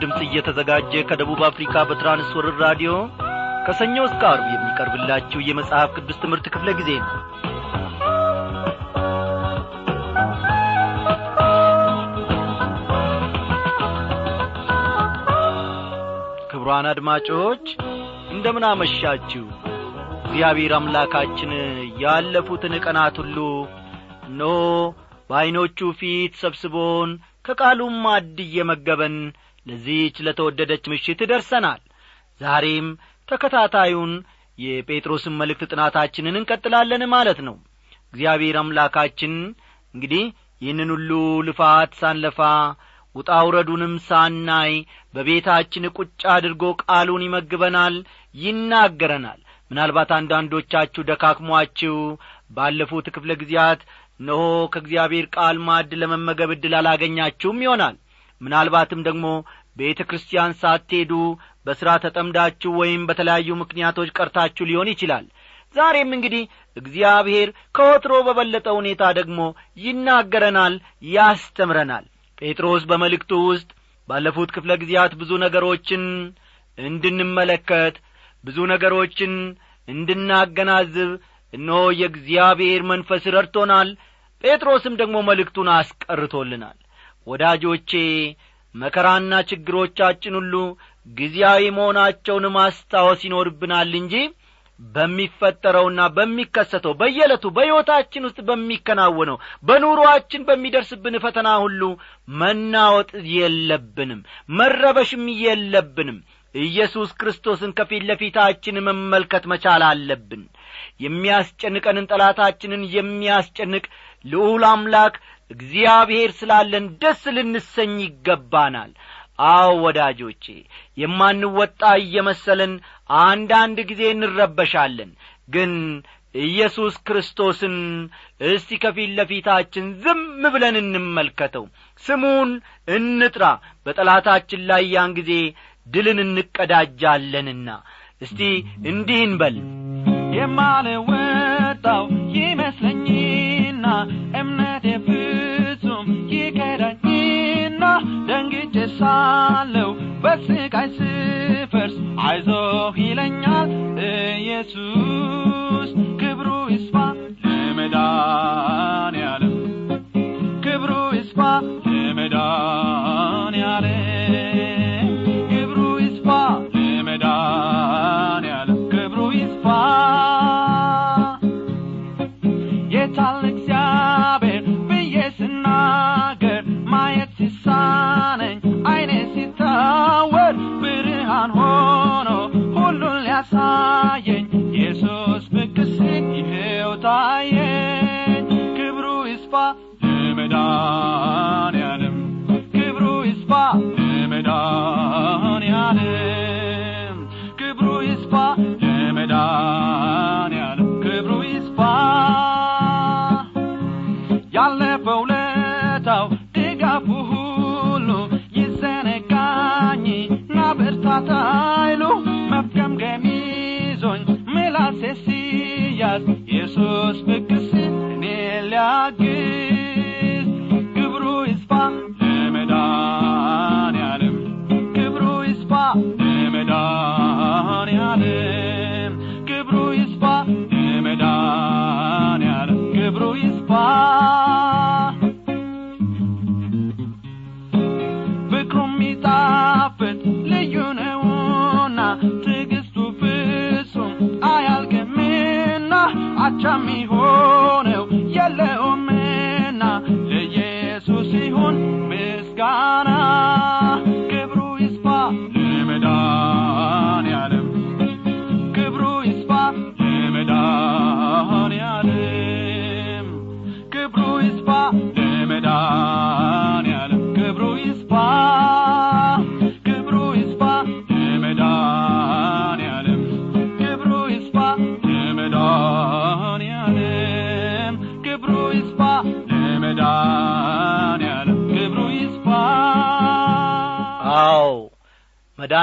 ድምፅ እየተዘጋጀ ከደቡብ አፍሪካ በትራንስወርር ራዲዮ ከሰኞ እስከ አርብ የሚቀርብላችሁ የመጽሐፍ ቅዱስ ትምህርት ክፍለ ጊዜ ነው። ክቡራን አድማጮች እንደምን አመሻችሁ? እግዚአብሔር አምላካችን ያለፉትን ቀናት ሁሉ እነሆ በዐይኖቹ ፊት ሰብስቦን ከቃሉም ማድ እየመገበን ለዚህች ለተወደደች ምሽት ደርሰናል። ዛሬም ተከታታዩን የጴጥሮስን መልእክት ጥናታችንን እንቀጥላለን ማለት ነው። እግዚአብሔር አምላካችን እንግዲህ ይህንን ሁሉ ልፋት ሳንለፋ ውጣ ውረዱንም ሳናይ በቤታችን ቁጭ አድርጎ ቃሉን ይመግበናል ይናገረናል። ምናልባት አንዳንዶቻችሁ ደካክሟችሁ ባለፉት ክፍለ ጊዜያት እነሆ ከእግዚአብሔር ቃል ማድ ለመመገብ ዕድል አላገኛችሁም ይሆናል። ምናልባትም ደግሞ ቤተ ክርስቲያን ሳትሄዱ በሥራ ተጠምዳችሁ ወይም በተለያዩ ምክንያቶች ቀርታችሁ ሊሆን ይችላል። ዛሬም እንግዲህ እግዚአብሔር ከወትሮ በበለጠ ሁኔታ ደግሞ ይናገረናል ያስተምረናል። ጴጥሮስ በመልእክቱ ውስጥ ባለፉት ክፍለ ጊዜያት ብዙ ነገሮችን እንድንመለከት ብዙ ነገሮችን እንድናገናዝብ እነሆ የእግዚአብሔር መንፈስ ረድቶናል። ጴጥሮስም ደግሞ መልእክቱን አስቀርቶልናል። ወዳጆቼ መከራና ችግሮቻችን ሁሉ ጊዜያዊ መሆናቸውን ማስታወስ ይኖርብናል እንጂ በሚፈጠረውና በሚከሰተው በየዕለቱ በሕይወታችን ውስጥ በሚከናወነው በኑሮአችን በሚደርስብን ፈተና ሁሉ መናወጥ የለብንም መረበሽም የለብንም። ኢየሱስ ክርስቶስን ከፊት ለፊታችን መመልከት መቻል አለብን። የሚያስጨንቀንን ጠላታችንን የሚያስጨንቅ ልዑል አምላክ እግዚአብሔር ስላለን ደስ ልንሰኝ ይገባናል። አዎ ወዳጆቼ የማንወጣ እየመሰለን አንዳንድ ጊዜ እንረበሻለን። ግን ኢየሱስ ክርስቶስን እስቲ ከፊት ለፊታችን ዝም ብለን እንመልከተው። ስሙን እንጥራ። በጠላታችን ላይ ያን ጊዜ ድልን እንቀዳጃለንና እስቲ እንዲህ እንበል። የማልወጣው ይመስለኝና እምነቴ ሳለው በስቃይ ስፈርስ አይዞህ ይለኛል ኢየሱስ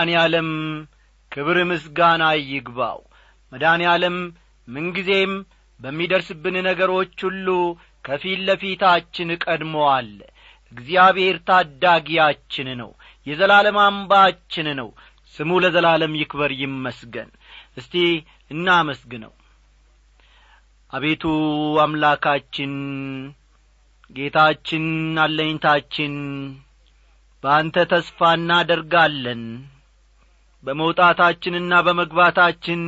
መድኃኔ ዓለም ክብር ምስጋና ይግባው። መድኃኔ ዓለም ምንጊዜም በሚደርስብን ነገሮች ሁሉ ከፊት ለፊታችን ቀድሞ አለ። እግዚአብሔር ታዳጊያችን ነው የዘላለም አምባችን ነው። ስሙ ለዘላለም ይክበር ይመስገን። እስቲ እናመስግነው። አቤቱ አምላካችን ጌታችን አለኝታችን በአንተ ተስፋ እናደርጋለን በመውጣታችንና በመግባታችን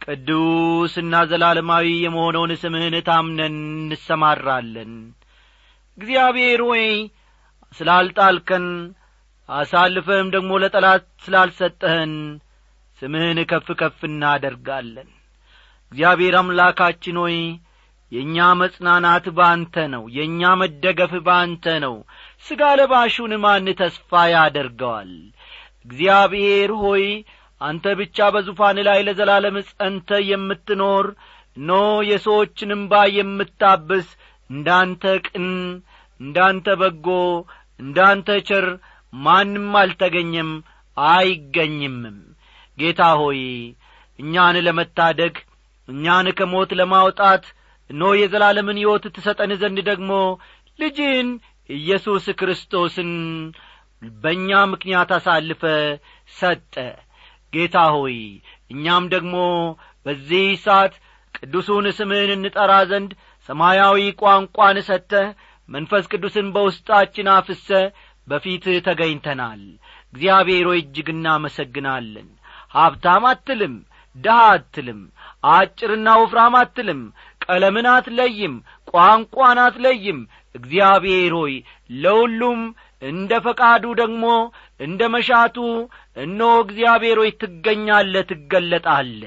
ቅዱስና ዘላለማዊ የመሆነውን ስምህን ታምነን እንሰማራለን። እግዚአብሔር ሆይ ስላልጣልከን አሳልፈህም ደግሞ ለጠላት ስላልሰጠህን ስምህን ከፍ ከፍ እናደርጋለን። እግዚአብሔር አምላካችን ሆይ የእኛ መጽናናት ባንተ ነው የእኛ መደገፍ ባንተ ነው። ሥጋ ለባሹን ማን ተስፋ ያደርገዋል እግዚአብሔር ሆይ አንተ ብቻ በዙፋን ላይ ለዘላለም ጸንተ የምትኖር ኖ የሰዎችን እምባ የምታብስ እንዳንተ ቅን እንዳንተ በጎ እንዳንተ ቸር ማንም አልተገኘም አይገኝምም። ጌታ ሆይ እኛን ለመታደግ እኛን ከሞት ለማውጣት እኖ የዘላለምን ሕይወት ትሰጠን ዘንድ ደግሞ ልጅን ኢየሱስ ክርስቶስን በእኛ ምክንያት አሳልፈ ሰጠ። ጌታ ሆይ እኛም ደግሞ በዚህ ሰዓት ቅዱሱን ስምህን እንጠራ ዘንድ ሰማያዊ ቋንቋን ሰጥተህ መንፈስ ቅዱስን በውስጣችን አፍሰ በፊትህ ተገኝተናል። እግዚአብሔር ሆይ እጅግ እናመሰግናለን። ሀብታም አትልም ድሃ አትልም አጭርና ወፍራም አትልም ቀለምን አትለይም ቋንቋን አትለይም። እግዚአብሔር ሆይ ለሁሉም እንደ ፈቃዱ ደግሞ እንደ መሻቱ እነሆ እግዚአብሔር ሆይ ትገኛለ ትገለጣለ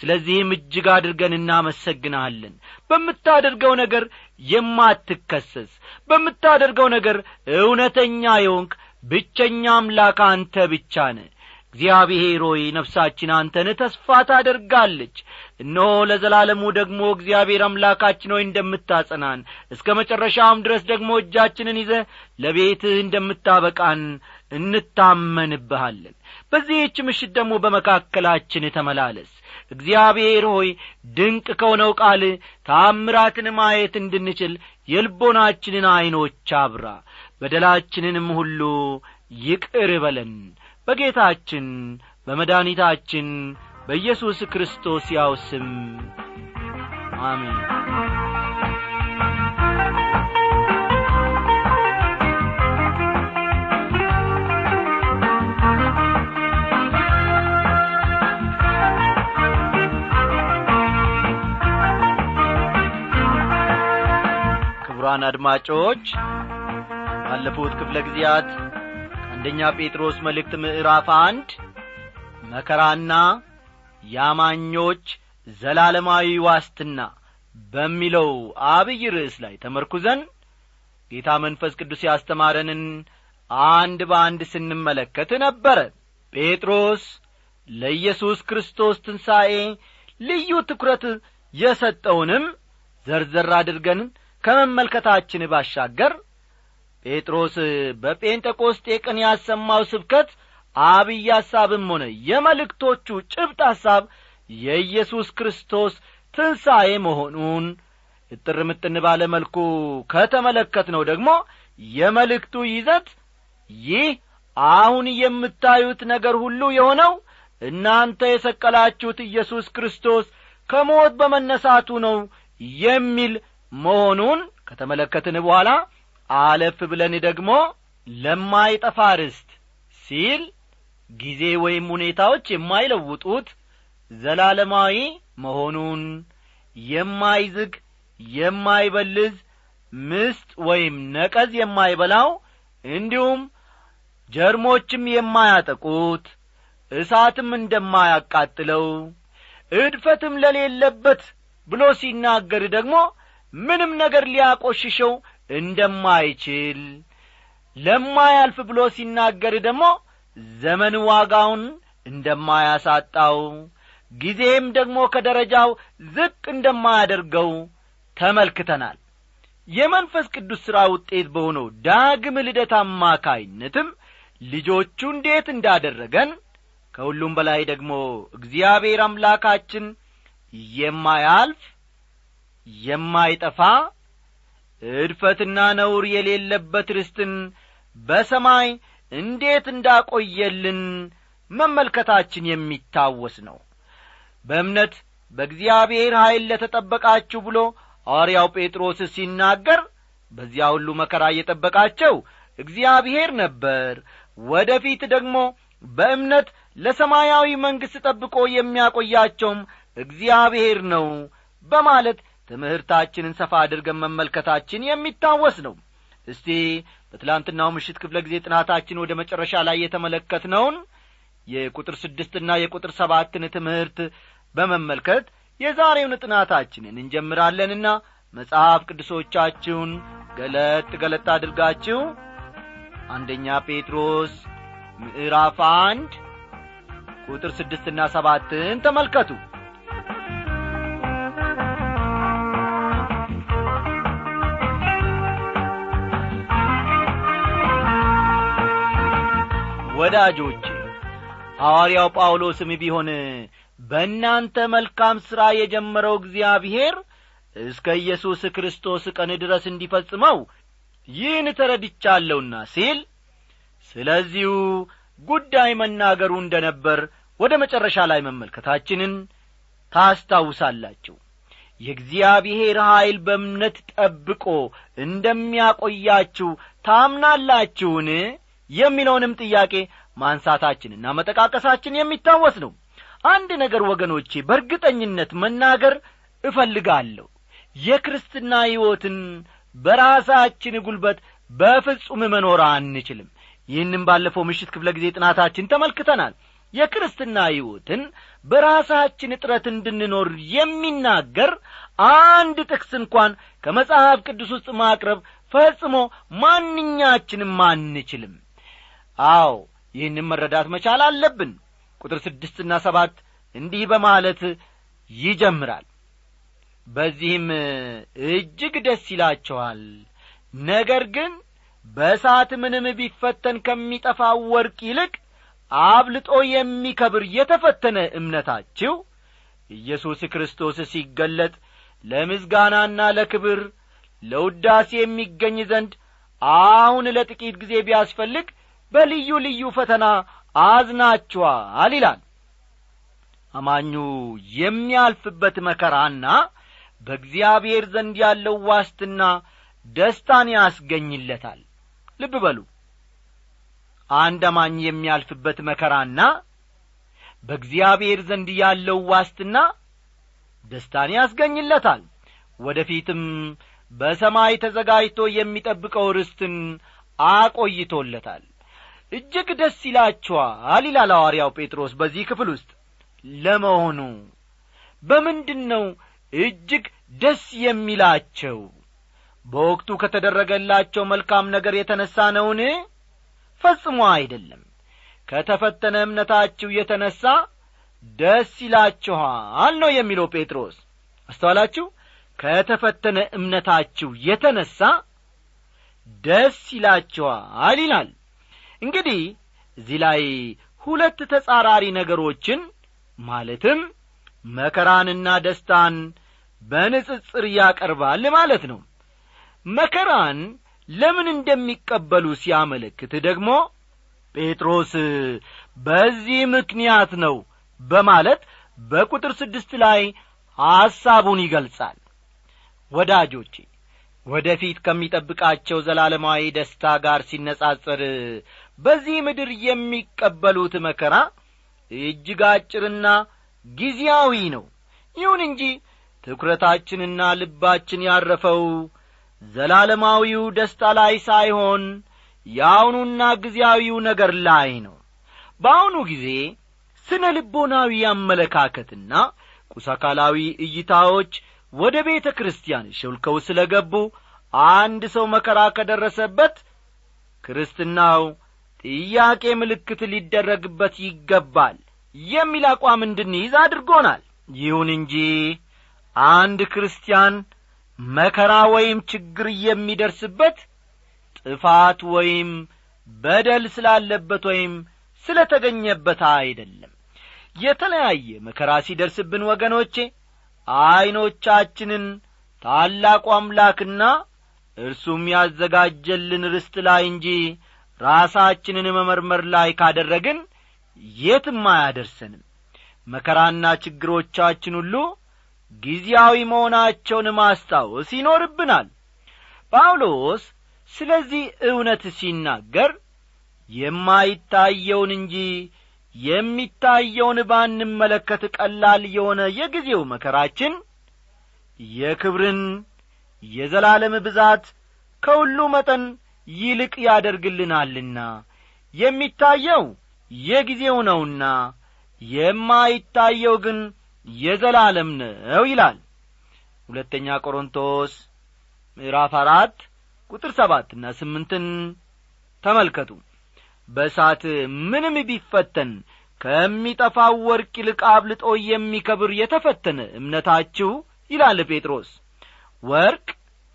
ስለዚህም እጅግ አድርገን እናመሰግንሃለን በምታደርገው ነገር የማትከሰስ በምታደርገው ነገር እውነተኛ የሆንክ ብቸኛ አምላክ አንተ ብቻ ነ እግዚአብሔር ሆይ ነፍሳችን አንተን ተስፋ ታደርጋለች። እነሆ ለዘላለሙ ደግሞ እግዚአብሔር አምላካችን ሆይ እንደምታጸናን እስከ መጨረሻውም ድረስ ደግሞ እጃችንን ይዘ ለቤትህ እንደምታበቃን እንታመንብሃለን። በዚህች ምሽት ደግሞ በመካከላችን ተመላለስ። እግዚአብሔር ሆይ ድንቅ ከሆነው ቃል ታምራትን ማየት እንድንችል የልቦናችንን ዐይኖች አብራ በደላችንንም ሁሉ ይቅር በለን በጌታችን በመድኒታችን በኢየሱስ ክርስቶስ ያው ስም። አሜን። ክቡራን አድማጮች ባለፉት ክፍለ ጊዜያት አንደኛ ጴጥሮስ መልእክት ምዕራፍ አንድ መከራና የአማኞች ዘላለማዊ ዋስትና በሚለው አብይ ርዕስ ላይ ተመርኩዘን ጌታ መንፈስ ቅዱስ ያስተማረንን አንድ በአንድ ስንመለከት ነበረ። ጴጥሮስ ለኢየሱስ ክርስቶስ ትንሣኤ ልዩ ትኩረት የሰጠውንም ዘርዘር አድርገን ከመመልከታችን ባሻገር ጴጥሮስ በጴንጤቆስጤ ቀን ያሰማው ስብከት አብይ ሐሳብም ሆነ የመልእክቶቹ ጭብጥ ሐሳብ የኢየሱስ ክርስቶስ ትንሣኤ መሆኑን እጥር ባለ መልኩ ከተመለከት ነው ደግሞ የመልእክቱ ይዘት ይህ አሁን የምታዩት ነገር ሁሉ የሆነው እናንተ የሰቀላችሁት ኢየሱስ ክርስቶስ ከሞት በመነሳቱ ነው የሚል መሆኑን ከተመለከትን በኋላ አለፍ ብለን ደግሞ ለማይጠፋ ርስት ሲል ጊዜ ወይም ሁኔታዎች የማይለውጡት ዘላለማዊ መሆኑን የማይዝግ የማይበልዝ ምስጥ ወይም ነቀዝ የማይበላው እንዲሁም ጀርሞችም የማያጠቁት እሳትም እንደማያቃጥለው እድፈትም ለሌለበት ብሎ ሲናገር ደግሞ ምንም ነገር ሊያቆሽሸው እንደማይችል ለማያልፍ ብሎ ሲናገር ደግሞ ዘመን ዋጋውን እንደማያሳጣው ጊዜም ደግሞ ከደረጃው ዝቅ እንደማያደርገው ተመልክተናል። የመንፈስ ቅዱስ ሥራ ውጤት በሆነው ዳግም ልደት አማካይነትም ልጆቹ እንዴት እንዳደረገን ከሁሉም በላይ ደግሞ እግዚአብሔር አምላካችን የማያልፍ የማይጠፋ እድፈትና ነውር የሌለበት ርስትን በሰማይ እንዴት እንዳቆየልን መመልከታችን የሚታወስ ነው። በእምነት በእግዚአብሔር ኀይል ለተጠበቃችሁ ብሎ ሐዋርያው ጴጥሮስ ሲናገር በዚያ ሁሉ መከራ እየጠበቃቸው እግዚአብሔር ነበር ወደ ፊት ደግሞ በእምነት ለሰማያዊ መንግሥት ጠብቆ የሚያቆያቸውም እግዚአብሔር ነው በማለት ትምህርታችንን ሰፋ አድርገን መመልከታችን የሚታወስ ነው። እስቲ በትላንትናው ምሽት ክፍለ ጊዜ ጥናታችን ወደ መጨረሻ ላይ የተመለከትነውን የቁጥር ስድስትና የቁጥር ሰባትን ትምህርት በመመልከት የዛሬውን ጥናታችንን እንጀምራለንና መጽሐፍ ቅዱሶቻችሁን ገለጥ ገለጥ አድርጋችሁ አንደኛ ጴጥሮስ ምዕራፍ አንድ ቁጥር ስድስትና ሰባትን ተመልከቱ ወዳጆቼ ሐዋርያው ጳውሎስም ቢሆን በእናንተ መልካም ሥራ የጀመረው እግዚአብሔር እስከ ኢየሱስ ክርስቶስ ቀን ድረስ እንዲፈጽመው ይህን ተረድቻለሁና ሲል ስለዚሁ ጉዳይ መናገሩ እንደ ነበር ወደ መጨረሻ ላይ መመልከታችንን ታስታውሳላችሁ። የእግዚአብሔር ኀይል በእምነት ጠብቆ እንደሚያቆያችሁ ታምናላችሁን? የሚለውንም ጥያቄ ማንሳታችንና መጠቃቀሳችን የሚታወስ ነው። አንድ ነገር ወገኖቼ በእርግጠኝነት መናገር እፈልጋለሁ። የክርስትና ሕይወትን በራሳችን ጉልበት በፍጹም መኖር አንችልም። ይህንም ባለፈው ምሽት ክፍለ ጊዜ ጥናታችን ተመልክተናል። የክርስትና ሕይወትን በራሳችን እጥረት እንድንኖር የሚናገር አንድ ጥቅስ እንኳን ከመጽሐፍ ቅዱስ ውስጥ ማቅረብ ፈጽሞ ማንኛችንም አንችልም። አዎ ይህንም መረዳት መቻል አለብን። ቁጥር ስድስትና ሰባት እንዲህ በማለት ይጀምራል። በዚህም እጅግ ደስ ይላቸዋል። ነገር ግን በእሳት ምንም ቢፈተን ከሚጠፋው ወርቅ ይልቅ አብልጦ የሚከብር የተፈተነ እምነታችሁ ኢየሱስ ክርስቶስ ሲገለጥ ለምስጋናና ለክብር ለውዳሴ የሚገኝ ዘንድ አሁን ለጥቂት ጊዜ ቢያስፈልግ በልዩ ልዩ ፈተና አዝናችኋል ይላል። አማኙ የሚያልፍበት መከራና በእግዚአብሔር ዘንድ ያለው ዋስትና ደስታን ያስገኝለታል። ልብ በሉ። አንድ አማኝ የሚያልፍበት መከራና በእግዚአብሔር ዘንድ ያለው ዋስትና ደስታን ያስገኝለታል። ወደ ፊትም በሰማይ ተዘጋጅቶ የሚጠብቀው ርስትን አቆይቶለታል እጅግ ደስ ይላችኋል ይላል ሐዋርያው ጴጥሮስ በዚህ ክፍል ውስጥ። ለመሆኑ በምንድን ነው እጅግ ደስ የሚላቸው? በወቅቱ ከተደረገላቸው መልካም ነገር የተነሣ ነውን? ፈጽሞ አይደለም። ከተፈተነ እምነታችሁ የተነሣ ደስ ይላችኋል ነው የሚለው ጴጥሮስ። አስተዋላችሁ? ከተፈተነ እምነታችሁ የተነሣ ደስ ይላችኋል ይላል እንግዲህ እዚህ ላይ ሁለት ተጻራሪ ነገሮችን ማለትም መከራንና ደስታን በንጽጽር ያቀርባል ማለት ነው። መከራን ለምን እንደሚቀበሉ ሲያመለክት ደግሞ ጴጥሮስ በዚህ ምክንያት ነው በማለት በቁጥር ስድስት ላይ ሐሳቡን ይገልጻል። ወዳጆቼ ወደ ፊት ከሚጠብቃቸው ዘላለማዊ ደስታ ጋር ሲነጻጸር በዚህ ምድር የሚቀበሉት መከራ እጅግ አጭርና ጊዜያዊ ነው። ይሁን እንጂ ትኩረታችንና ልባችን ያረፈው ዘላለማዊው ደስታ ላይ ሳይሆን የአሁኑና ጊዜያዊው ነገር ላይ ነው። በአሁኑ ጊዜ ስነ ልቦናዊ አመለካከትና ቁሳካላዊ እይታዎች ወደ ቤተ ክርስቲያን ሸልከው ስለ ገቡ አንድ ሰው መከራ ከደረሰበት ክርስትናው ጥያቄ ምልክት ሊደረግበት ይገባል። የሚል አቋም እንድንይዝ አድርጎናል። ይሁን እንጂ አንድ ክርስቲያን መከራ ወይም ችግር የሚደርስበት ጥፋት ወይም በደል ስላለበት ወይም ስለ ተገኘበት አይደለም። የተለያየ መከራ ሲደርስብን ወገኖቼ ዐይኖቻችንን ታላቁ አምላክና እርሱም ያዘጋጀልን ርስት ላይ እንጂ ራሳችንን መመርመር ላይ ካደረግን የትም አያደርሰንም። መከራና ችግሮቻችን ሁሉ ጊዜያዊ መሆናቸውን ማስታወስ ይኖርብናል። ጳውሎስ ስለዚህ እውነት ሲናገር የማይታየውን እንጂ የሚታየውን ባንመለከት ቀላል የሆነ የጊዜው መከራችን የክብርን የዘላለም ብዛት ከሁሉ መጠን ይልቅ ያደርግልናልና። የሚታየው የጊዜው ነውና የማይታየው ግን የዘላለም ነው ይላል። ሁለተኛ ቆሮንቶስ ምዕራፍ አራት ቁጥር ሰባትና ስምንትን ተመልከቱ። በእሳት ምንም ቢፈተን ከሚጠፋው ወርቅ ይልቅ አብልጦ የሚከብር የተፈተነ እምነታችሁ ይላል ጴጥሮስ ወርቅ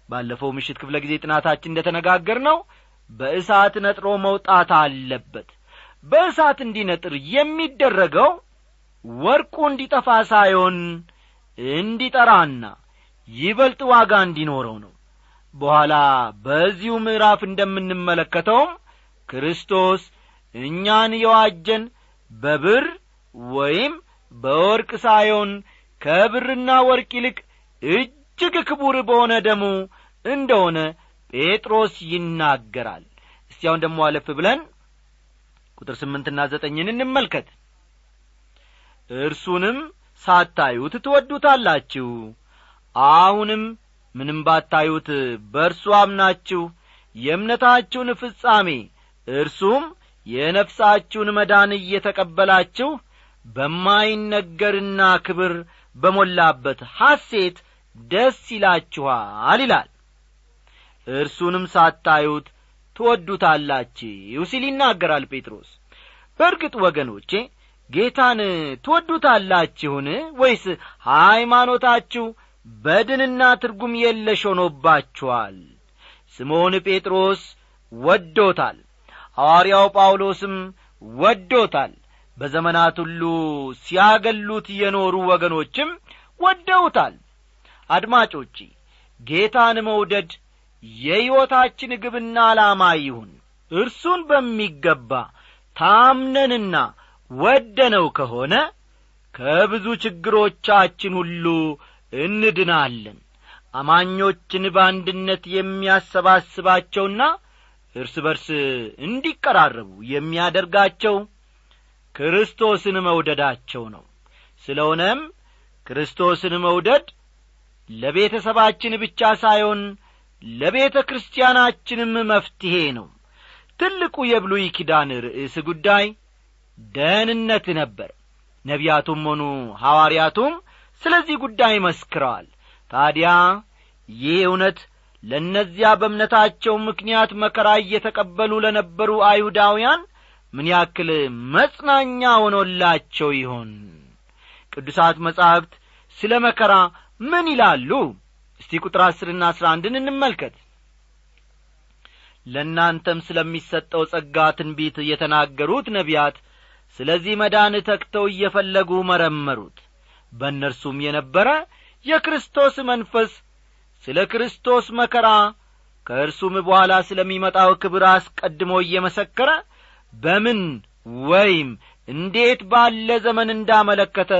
ባለፈው ምሽት ክፍለ ጊዜ ጥናታችን እንደ ተነጋገር ነው በእሳት ነጥሮ መውጣት አለበት። በእሳት እንዲነጥር የሚደረገው ወርቁ እንዲጠፋ ሳይሆን እንዲጠራና ይበልጥ ዋጋ እንዲኖረው ነው። በኋላ በዚሁ ምዕራፍ እንደምንመለከተውም ክርስቶስ እኛን የዋጀን በብር ወይም በወርቅ ሳይሆን ከብርና ወርቅ ይልቅ እጅግ ክቡር በሆነ ደሙ እንደሆነ ጴጥሮስ ይናገራል። እስቲ አሁን ደሞ አለፍ ብለን ቁጥር ስምንትና ዘጠኝን እንመልከት። እርሱንም ሳታዩት ትወዱታላችሁ። አሁንም ምንም ባታዩት በእርሱ አምናችሁ የእምነታችሁን ፍጻሜ እርሱም የነፍሳችሁን መዳን እየተቀበላችሁ በማይነገርና ክብር በሞላበት ሐሴት ደስ ይላችኋል ይላል። እርሱንም ሳታዩት ትወዱታላችሁ ሲል ይናገራል ጴጥሮስ። በእርግጥ ወገኖቼ ጌታን ትወዱታላችሁን? ወይስ ሃይማኖታችሁ በድንና ትርጉም የለሽ ሆኖባችኋል? ስምዖን ጴጥሮስ ወዶታል ሐዋርያው ጳውሎስም ወዶታል። በዘመናት ሁሉ ሲያገሉት የኖሩ ወገኖችም ወደውታል አድማጮቼ ጌታን መውደድ የሕይወታችን ግብና ዓላማ ይሁን። እርሱን በሚገባ ታምነንና ወደነው ከሆነ ከብዙ ችግሮቻችን ሁሉ እንድናለን። አማኞችን በአንድነት የሚያሰባስባቸውና እርስ በርስ እንዲቀራረቡ የሚያደርጋቸው ክርስቶስን መውደዳቸው ነው። ስለሆነም ክርስቶስን መውደድ ለቤተሰባችን ብቻ ሳይሆን ለቤተ ክርስቲያናችንም መፍትሔ ነው። ትልቁ የብሉይ ኪዳን ርዕስ ጉዳይ ደህንነት ነበር። ነቢያቱም ሆኑ ሐዋርያቱም ስለዚህ ጉዳይ መስክረዋል። ታዲያ ይህ እውነት ለእነዚያ በእምነታቸው ምክንያት መከራ እየተቀበሉ ለነበሩ አይሁዳውያን ምን ያክል መጽናኛ ሆኖላቸው ይሆን? ቅዱሳት መጻሕፍት ስለ መከራ ምን ይላሉ? እስቲ ቁጥር አስርና አስራ አንድን እንመልከት። ለእናንተም ስለሚሰጠው ጸጋ ትንቢት የተናገሩት ነቢያት ስለዚህ መዳን ተክተው እየፈለጉ መረመሩት። በእነርሱም የነበረ የክርስቶስ መንፈስ ስለ ክርስቶስ መከራ ከእርሱም በኋላ ስለሚመጣው ክብር አስቀድሞ እየመሰከረ በምን ወይም እንዴት ባለ ዘመን እንዳመለከተ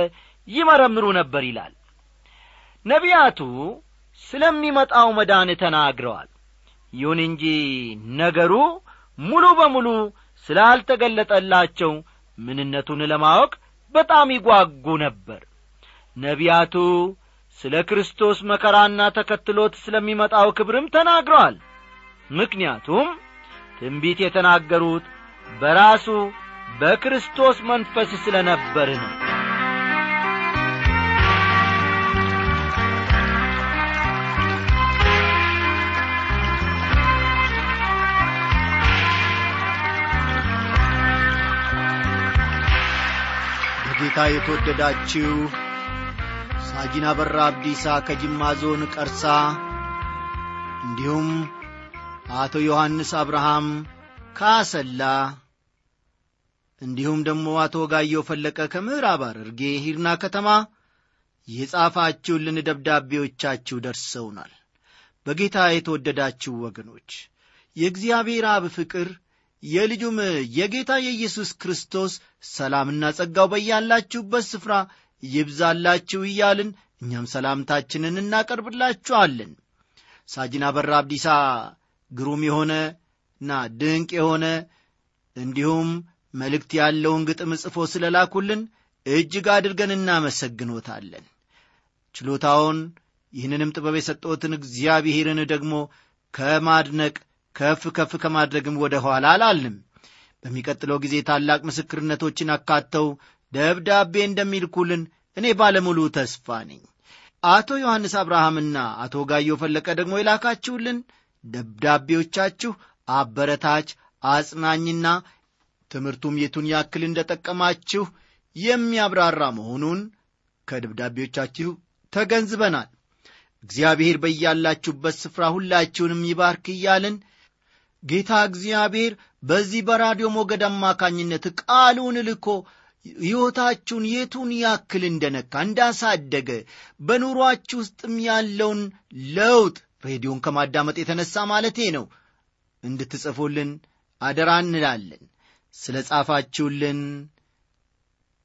ይመረምሩ ነበር ይላል ነቢያቱ ስለሚመጣው መዳን ተናግረዋል። ይሁን እንጂ ነገሩ ሙሉ በሙሉ ስላልተገለጠላቸው ምንነቱን ለማወቅ በጣም ይጓጉ ነበር። ነቢያቱ ስለ ክርስቶስ መከራና ተከትሎት ስለሚመጣው ክብርም ተናግረዋል። ምክንያቱም ትንቢት የተናገሩት በራሱ በክርስቶስ መንፈስ ስለ ነበር ነው በጌታ የተወደዳችሁ ሳጂና በራ አብዲሳ ከጅማ ዞን ቀርሳ እንዲሁም አቶ ዮሐንስ አብርሃም ካሰላ እንዲሁም ደግሞ አቶ ጋየው ፈለቀ ከምዕራብ ሐረርጌ ሂርና ከተማ የጻፋችሁልን ደብዳቤዎቻችሁ ደርሰውናል። በጌታ የተወደዳችሁ ወገኖች የእግዚአብሔር አብ ፍቅር የልጁም የጌታ የኢየሱስ ክርስቶስ ሰላምና ጸጋው በያላችሁበት ስፍራ ይብዛላችሁ እያልን እኛም ሰላምታችንን እናቀርብላችኋለን። ሳጅን አበራ አብዲሳ ግሩም የሆነና ድንቅ የሆነ እንዲሁም መልእክት ያለውን ግጥም ጽፎ ስለ ላኩልን እጅግ አድርገን እናመሰግኖታለን። ችሎታውን ይህንንም ጥበብ የሰጠትን እግዚአብሔርን ደግሞ ከማድነቅ ከፍ ከፍ ከማድረግም ወደ ኋላ አላልንም። በሚቀጥለው ጊዜ ታላቅ ምስክርነቶችን አካተው ደብዳቤ እንደሚልኩልን እኔ ባለሙሉ ተስፋ ነኝ። አቶ ዮሐንስ አብርሃምና አቶ ጋዮ ፈለቀ ደግሞ የላካችሁልን ደብዳቤዎቻችሁ አበረታች አጽናኝና ትምህርቱም የቱን ያክል እንደ ጠቀማችሁ የሚያብራራ መሆኑን ከደብዳቤዎቻችሁ ተገንዝበናል። እግዚአብሔር በያላችሁበት ስፍራ ሁላችሁንም ይባርክ እያልን ጌታ እግዚአብሔር በዚህ በራዲዮ ሞገድ አማካኝነት ቃሉን ልኮ ሕይወታችሁን የቱን ያክል እንደነካ እንዳሳደገ በኑሮአችሁ ውስጥም ያለውን ለውጥ ሬዲዮን ከማዳመጥ የተነሳ ማለቴ ነው። እንድትጽፉልን አደራ እንላለን። ስለ ጻፋችሁልን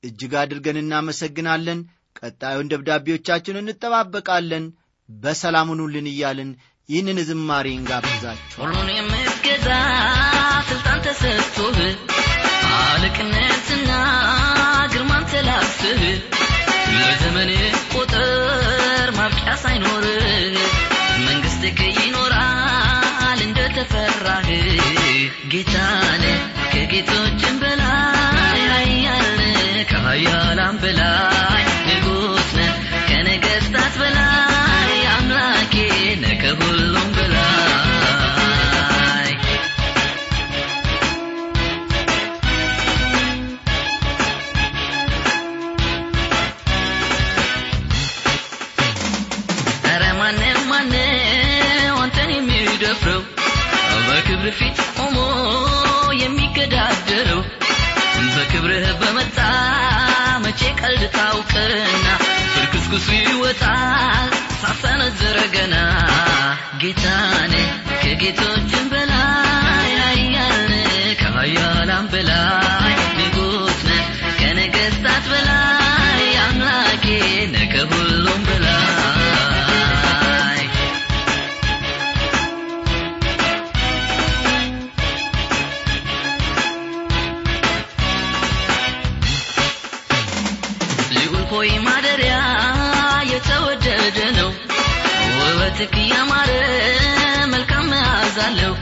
እጅግ አድርገን እናመሰግናለን። ቀጣዩን ደብዳቤዎቻችን እንጠባበቃለን። በሰላም ሁኑልን እያልን ይህንን ዝማሬ እንጋብዛችሁ ሁሉን የምትገዛ ስልጣን ተሰጥቶህ አለቅነትና ግርማን ተላብስህ ለዘመን ቁጥር ማብቂያ ሳይኖር መንግሥትህ ይኖራል እንደተፈራህ ጌታነ ከጌቶችም በላይ ኃያል ከኃያላን በላይ በክብርህ በመጣ መቼ ቀልድ ታውቅና? ፍርክስክሱ ይወጣል ሳሰነዝረ ገና። ጌታነ ከጌቶችም በላይ ኃያል ከኃያላን በላይ ውበትክ ያማረ መልካም መዓዛ አለው።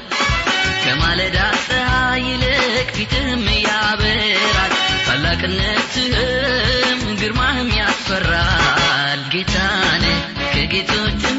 ከማለዳ ፀሐይ ይልቅ ፊትህም ያበራል። ታላቅነትህም ግርማህም ያስፈራል። ጌታነ ከጌቶችም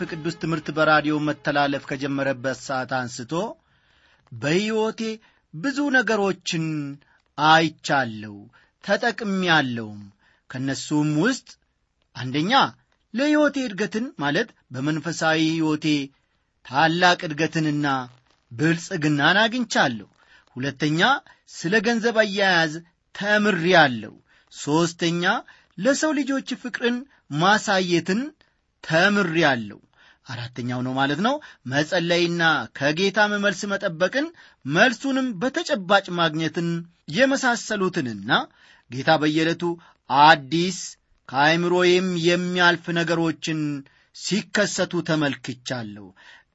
የመጽሐፍ ቅዱስ ትምህርት በራዲዮ መተላለፍ ከጀመረበት ሰዓት አንስቶ በሕይወቴ ብዙ ነገሮችን አይቻለሁ ተጠቅሜያለሁም። ከእነሱም ውስጥ አንደኛ ለሕይወቴ እድገትን ማለት በመንፈሳዊ ሕይወቴ ታላቅ እድገትንና ብልጽግናን አግኝቻለሁ። ሁለተኛ ስለ ገንዘብ አያያዝ ተምሬአለሁ ሦስተኛ ለሰው ልጆች ፍቅርን ማሳየትን ተምሬአለሁ አራተኛው ነው ማለት ነው። መጸለይና ከጌታም መልስ መጠበቅን መልሱንም በተጨባጭ ማግኘትን የመሳሰሉትንና ጌታ በየዕለቱ አዲስ ከአይምሮዬም የሚያልፍ ነገሮችን ሲከሰቱ ተመልክቻለሁ።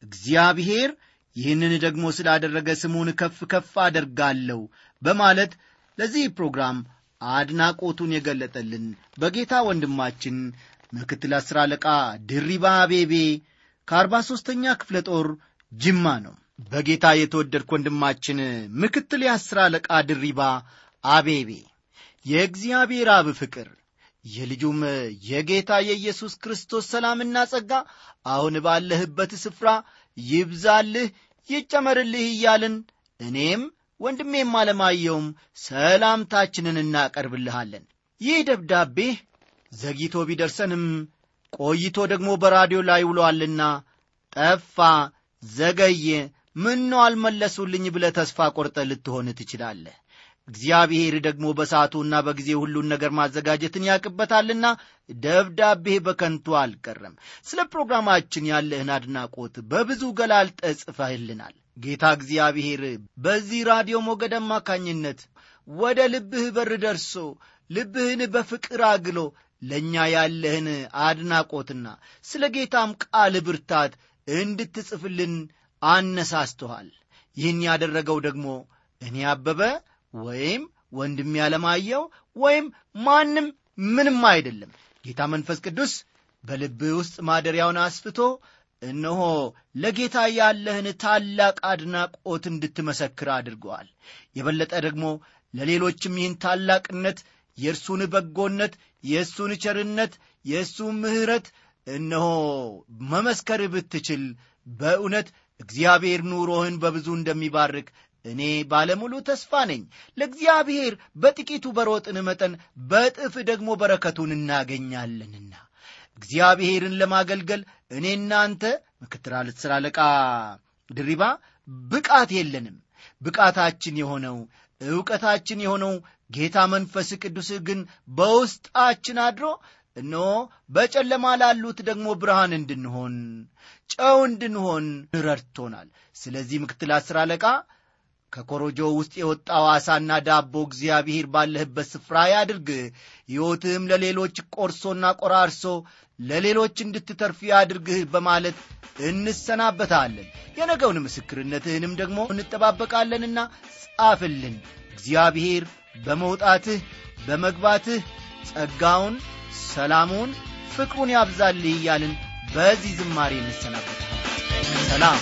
እግዚአብሔር ይህንን ደግሞ ስላደረገ ስሙን ከፍ ከፍ አደርጋለሁ በማለት ለዚህ ፕሮግራም አድናቆቱን የገለጠልን በጌታ ወንድማችን ምክትል አስር አለቃ ድሪባ አቤቤ ከአርባ ሦስተኛ ክፍለ ጦር ጅማ ነው። በጌታ የተወደድክ ወንድማችን ምክትል የአስር አለቃ ድሪባ አቤቤ የእግዚአብሔር አብ ፍቅር የልጁም የጌታ የኢየሱስ ክርስቶስ ሰላምና ጸጋ አሁን ባለህበት ስፍራ ይብዛልህ ይጨመርልህ እያልን እኔም ወንድሜም አለማየውም ሰላምታችንን እናቀርብልሃለን። ይህ ደብዳቤ ዘግይቶ ቢደርሰንም ቆይቶ ደግሞ በራዲዮ ላይ ውሎአልና ጠፋ፣ ዘገየ፣ ምነው አልመለሱልኝ ብለህ ተስፋ ቆርጠ ልትሆን ትችላለህ። እግዚአብሔር ደግሞ በሰዓቱና በጊዜ ሁሉን ነገር ማዘጋጀትን ያቅበታልና ደብዳቤህ በከንቱ አልቀረም። ስለ ፕሮግራማችን ያለህን አድናቆት በብዙ ገላልጠ ጽፈህልናል። ጌታ እግዚአብሔር በዚህ ራዲዮ ሞገድ አማካኝነት ወደ ልብህ በር ደርሶ ልብህን በፍቅር አግሎ ለእኛ ያለህን አድናቆትና ስለ ጌታም ቃል ብርታት እንድትጽፍልን አነሳስተኋል። ይህን ያደረገው ደግሞ እኔ አበበ ወይም ወንድም ያለማየው ወይም ማንም ምንም አይደለም። ጌታ መንፈስ ቅዱስ በልብህ ውስጥ ማደሪያውን አስፍቶ እነሆ ለጌታ ያለህን ታላቅ አድናቆት እንድትመሰክር አድርገዋል። የበለጠ ደግሞ ለሌሎችም ይህን ታላቅነት፣ የእርሱን በጎነት፣ የእሱን ቸርነት፣ የእሱን ምሕረት እነሆ መመስከር ብትችል በእውነት እግዚአብሔር ኑሮህን በብዙ እንደሚባርክ እኔ ባለሙሉ ተስፋ ነኝ። ለእግዚአብሔር በጥቂቱ በሮጥን መጠን በጥፍ ደግሞ በረከቱን እናገኛለንና እግዚአብሔርን ለማገልገል እኔ እናንተ ምክትል አለቃ ድሪባ ብቃት የለንም። ብቃታችን የሆነው ዕውቀታችን የሆነው ጌታ መንፈስ ቅዱስ ግን በውስጣችን አድሮ እነሆ በጨለማ ላሉት ደግሞ ብርሃን እንድንሆን ጨው እንድንሆን ረድቶናል። ስለዚህ ምክትል አስር አለቃ ከኮሮጆ ውስጥ የወጣው ዓሣና ዳቦ እግዚአብሔር ባለህበት ስፍራ ያድርግ፣ ሕይወትህም ለሌሎች ቆርሶና ቆራርሶ ለሌሎች እንድትተርፍ ያድርግህ በማለት እንሰናበታለን። የነገውን ምስክርነትህንም ደግሞ እንጠባበቃለንና ጻፍልን። እግዚአብሔር በመውጣትህ በመግባትህ ጸጋውን፣ ሰላሙን፣ ፍቅሩን ያብዛልህ እያልን በዚህ ዝማሬ እንሰናበታለን። ሰላም